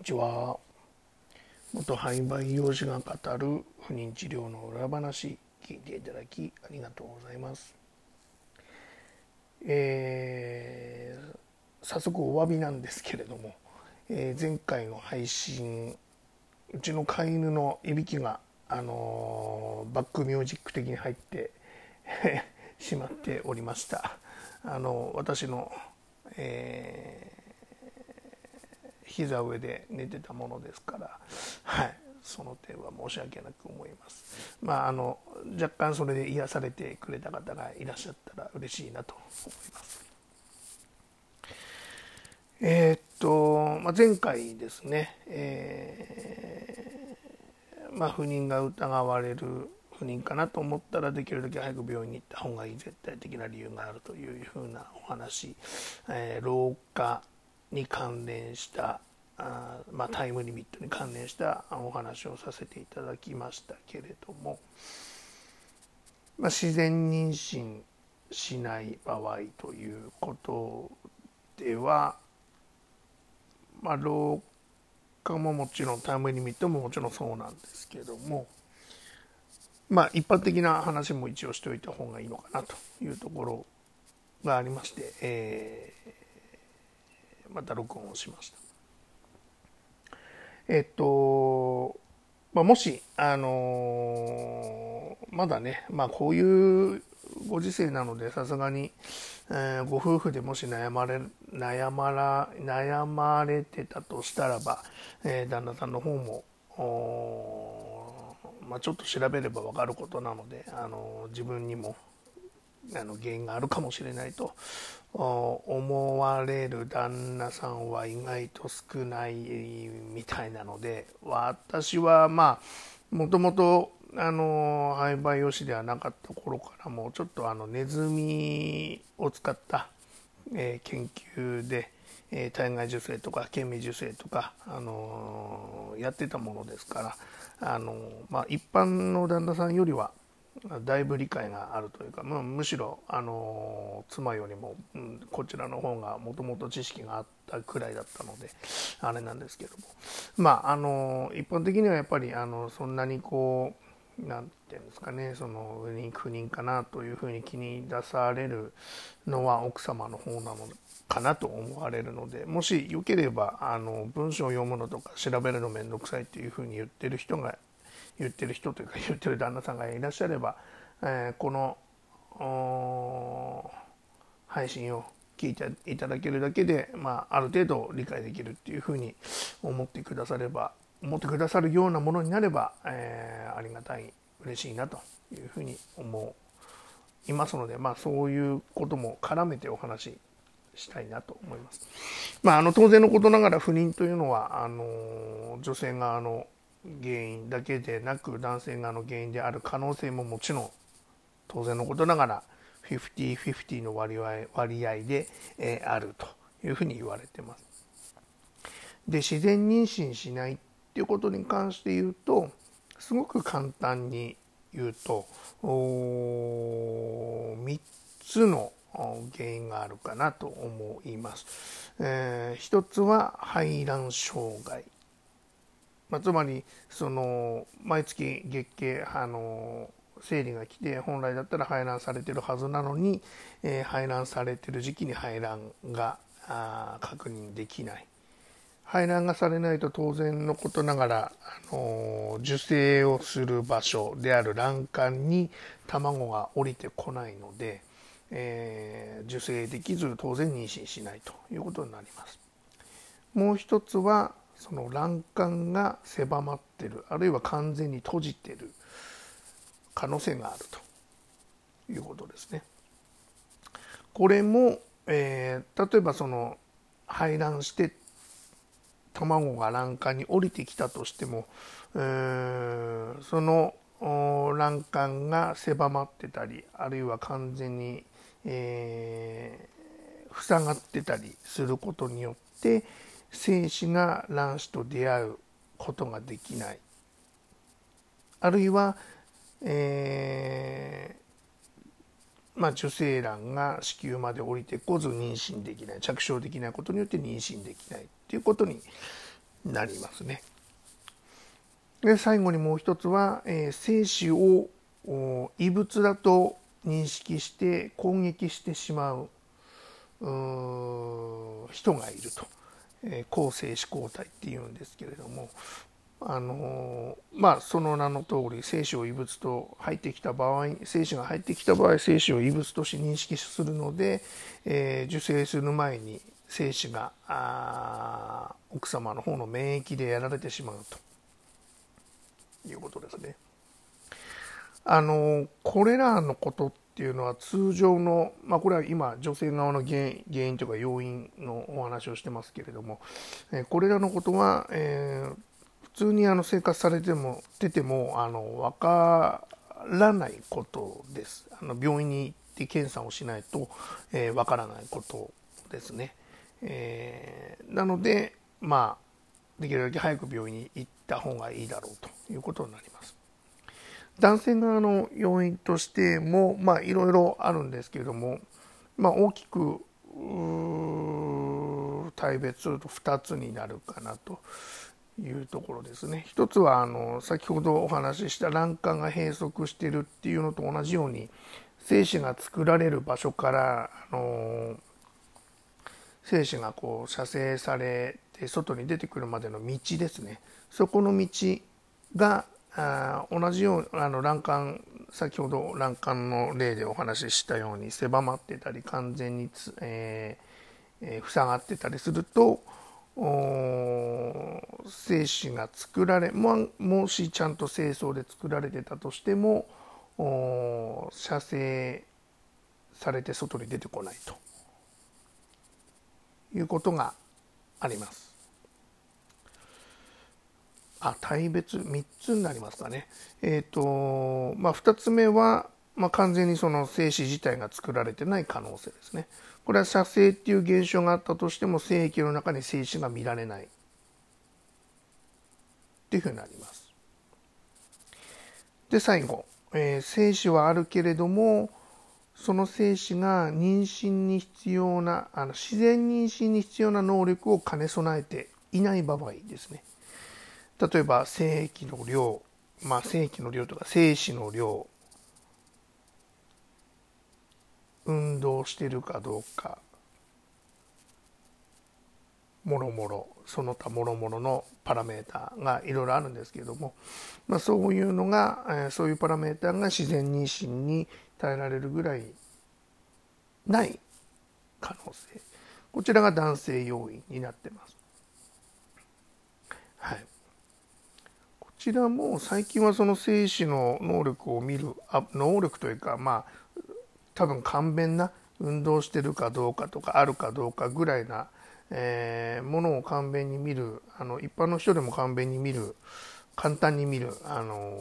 にちは。元廃売用紙が語る不妊治療の裏話聞いていただきありがとうございます。えー、早速お詫びなんですけれども、えー、前回の配信うちの飼い犬のいびきが、あのー、バックミュージック的に入って しまっておりました。あの私の、え膝上で寝てたものですから、はい、その点は申し訳なく思います。まあ、あの若干それで癒されてくれた方がいらっしゃったら嬉しいなと思います。えー、っと、まあ、前回ですね、えー、まあ、不妊が疑われる不妊かなと思ったらできるだけ早く病院に行った方がいい絶対的な理由があるというふうなお話、えー、老化に関連したあ、まあ、タイムリミットに関連したお話をさせていただきましたけれども、まあ、自然妊娠しない場合ということでは、まあ、老化ももちろんタイムリミットももちろんそうなんですけどもまあ一般的な話も一応しておいた方がいいのかなというところがありまして、えーまた録音をしました。えっと、まあ、もし、あのー、まだね、まあ、こういうご時世なので、さすがに、えー、ご夫婦でもし悩まれ、悩まら、悩まれてたとしたらば、えー、旦那さんの方も、まあ、ちょっと調べればわかることなので、あの自分にもあの原因があるかもしれないと思われる旦那さんは意外と少ないみたいなので私はまあもともとあの廃売用紙ではなかった頃からもうちょっとあのネズミを使った、えー、研究で、えー、体外受精とか顕微授精とか、あのー、やってたものですから、あのまあ、一般の旦那さんよりはだいぶ理解があるというか、まあ、むしろあの妻よりも、うん、こちらの方がもともと知識があったくらいだったのであれなんですけども。まああの一般的にはやっぱりあのそんなにこうなんていうんですかねその不妊不妊かなというふうに気に出されるのは奥様の方なのかなと思われるのでもしよければあの文章を読むのとか調べるの面倒くさいっていうふうに言ってる人が言ってる人というか 言ってる旦那さんがいらっしゃれば、えー、この配信を聞いていただけるだけで、まあ、ある程度理解できるっていうふうに思ってくだされば思ってくださるようなものになれば、えー、ありがたい嬉しいなというふうに思いますので、まあ、そういうことも絡めてお話ししたいなと思います。まあ、あの当然のことながら不妊というのはあの女性側の原因だけでなく男性側の原因である可能性ももちろん当然のことながら50-50の割合割合で、えー、あるというふうに言われてます。で自然妊娠しないっていうことに関して言うとすごく簡単に言うと3つの原因があるかなと思います。えー、一つは排卵障害まあ、つまりその毎月月経あの生理が来て本来だったら排卵されてるはずなのに、えー、排卵されてる時期に排卵が確認できない。排卵がされないと当然のことながら、あの受精をする場所である卵管に卵が降りてこないので、えー、受精できず当然妊娠しないということになります。もう一つはその欄干が狭まってるあるいは完全に閉じてる可能性があるということですね。これも、えー、例えばその排卵して卵が卵管に降りてきたとしても、えー、その卵管が狭まってたりあるいは完全に、えー、塞がってたりすることによって、精子が卵子と出会うことができない。あるいは、えー、まあ、受精卵が子宮まで降りてこず妊娠できない。着床できない。ことによって妊娠できないっていうことになりますね。で最後にもう一つは、えー、精子を異物だと認識して攻撃してしまう人がいると、えー、抗精子抗体っていうんですけれどもあのまあその名の通り精子を異物と入ってきた場合精子が入ってきた場合精子を異物として認識するので、えー、受精する前に精子があ奥様の方の免疫でやられてしまうということですね。あのこれらのことっていうのは通常の、まあ、これは今女性側の原因というか要因のお話をしてますけれども、えこれらのことは、えー普通にあの生活されてもててもあの分からないことです。あの病院に行って検査をしないと、えー、分からないことですね。えー、なので、まあ、できるだけ早く病院に行った方がいいだろうということになります。男性側の要因としても、まあ、いろいろあるんですけれども、まあ、大きく大別すると2つになるかなというところですね。一つはあの先ほどお話しした卵管が閉塞しているっていうのと同じように精子が作られる場所からあの精子がこう射精されて外に出てくるまでの道ですねそこの道があ同じようあの卵管先ほど卵管の例でお話ししたように狭まってたり完全につ、えーえー、塞がってたりすると精子が作られももしちゃんと精巣で作られてたとしても射精されて外に出てこないということがあります。あ大別3つになりますかね。えっ、ー、とまあ2つ目は、まあ、完全にその精子自体が作られてない可能性ですね。これは射精っていう現象があったとしても精液の中に精子が見られないっていうふうになります。で最後、えー、精子はあるけれどもその精子が妊娠に必要なあの自然妊娠に必要な能力を兼ね備えていない場合ですね例えば精液の量まあ精液の量とか精子の量運動してるかどうかもろもろその他もろもろのパラメーターがいろいろあるんですけれども、まあ、そういうのが、そういうパラメーターが自然妊娠に耐えられるぐらいない可能性こちらが男性要因になってます。はい、こちらも最近はその精子の能力を見るあ能力というかまあ多分簡便な運動してるかどうかとかあるかどうかぐらいな、えー、ものを簡便に見るあの一般の人でも簡便に見る簡単に見る、あの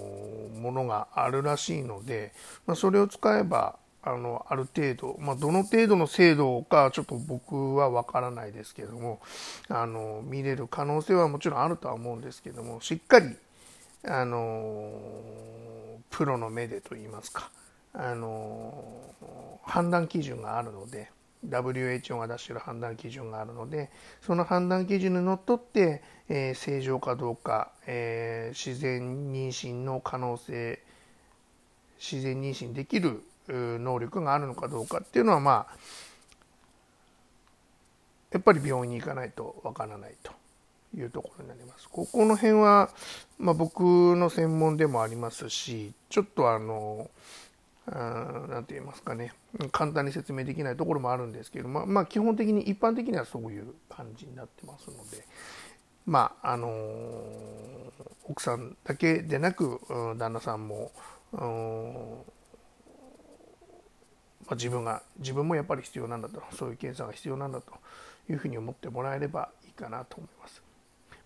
ものがあるらしいので、まあ、それを使えばあのある程度、まあ、どの程度の精度かちょっと僕は分からないですけどもあの見れる可能性はもちろんあるとは思うんですけどもしっかりあのプロの目でといいますか。あの判断基準があるので WHO が出している判断基準があるのでその判断基準にのっとって、えー、正常かどうか、えー、自然妊娠の可能性自然妊娠できる能力があるのかどうかっていうのはまあやっぱり病院に行かないとわからないと。いうところになります。ここの辺は、まあ、僕の専門でもありますしちょっとあの何て言いますかね簡単に説明できないところもあるんですけどままあ、基本的に一般的にはそういう感じになってますのでまああの奥さんだけでなく旦那さんも、自分が自分もやっぱり必要なんだとそういう検査が必要なんだというふうに思ってもらえればいいかなと思います。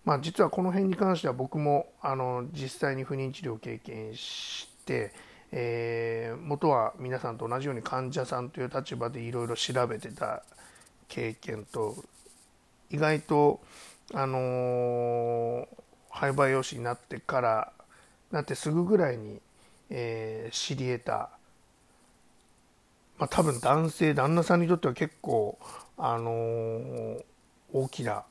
まあ、実はこの辺に関しては僕もあの実際に不妊治療を経験して、えー、元は皆さんと同じように患者さんという立場でいろいろ調べてた経験と意外とあのー、廃売用紙になってからなってすぐぐらいに、えー、知り得た、まあ、多分男性旦那さんにとっては結構、あのー、大きな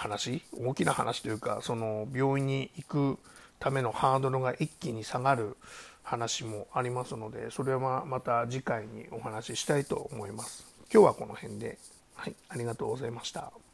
話？大きな話というかその病院に行くためのハードルが一気に下がる話もありますのでそれはまた次回にお話ししたいと思います。今日はこの辺で。はいありがとうございました。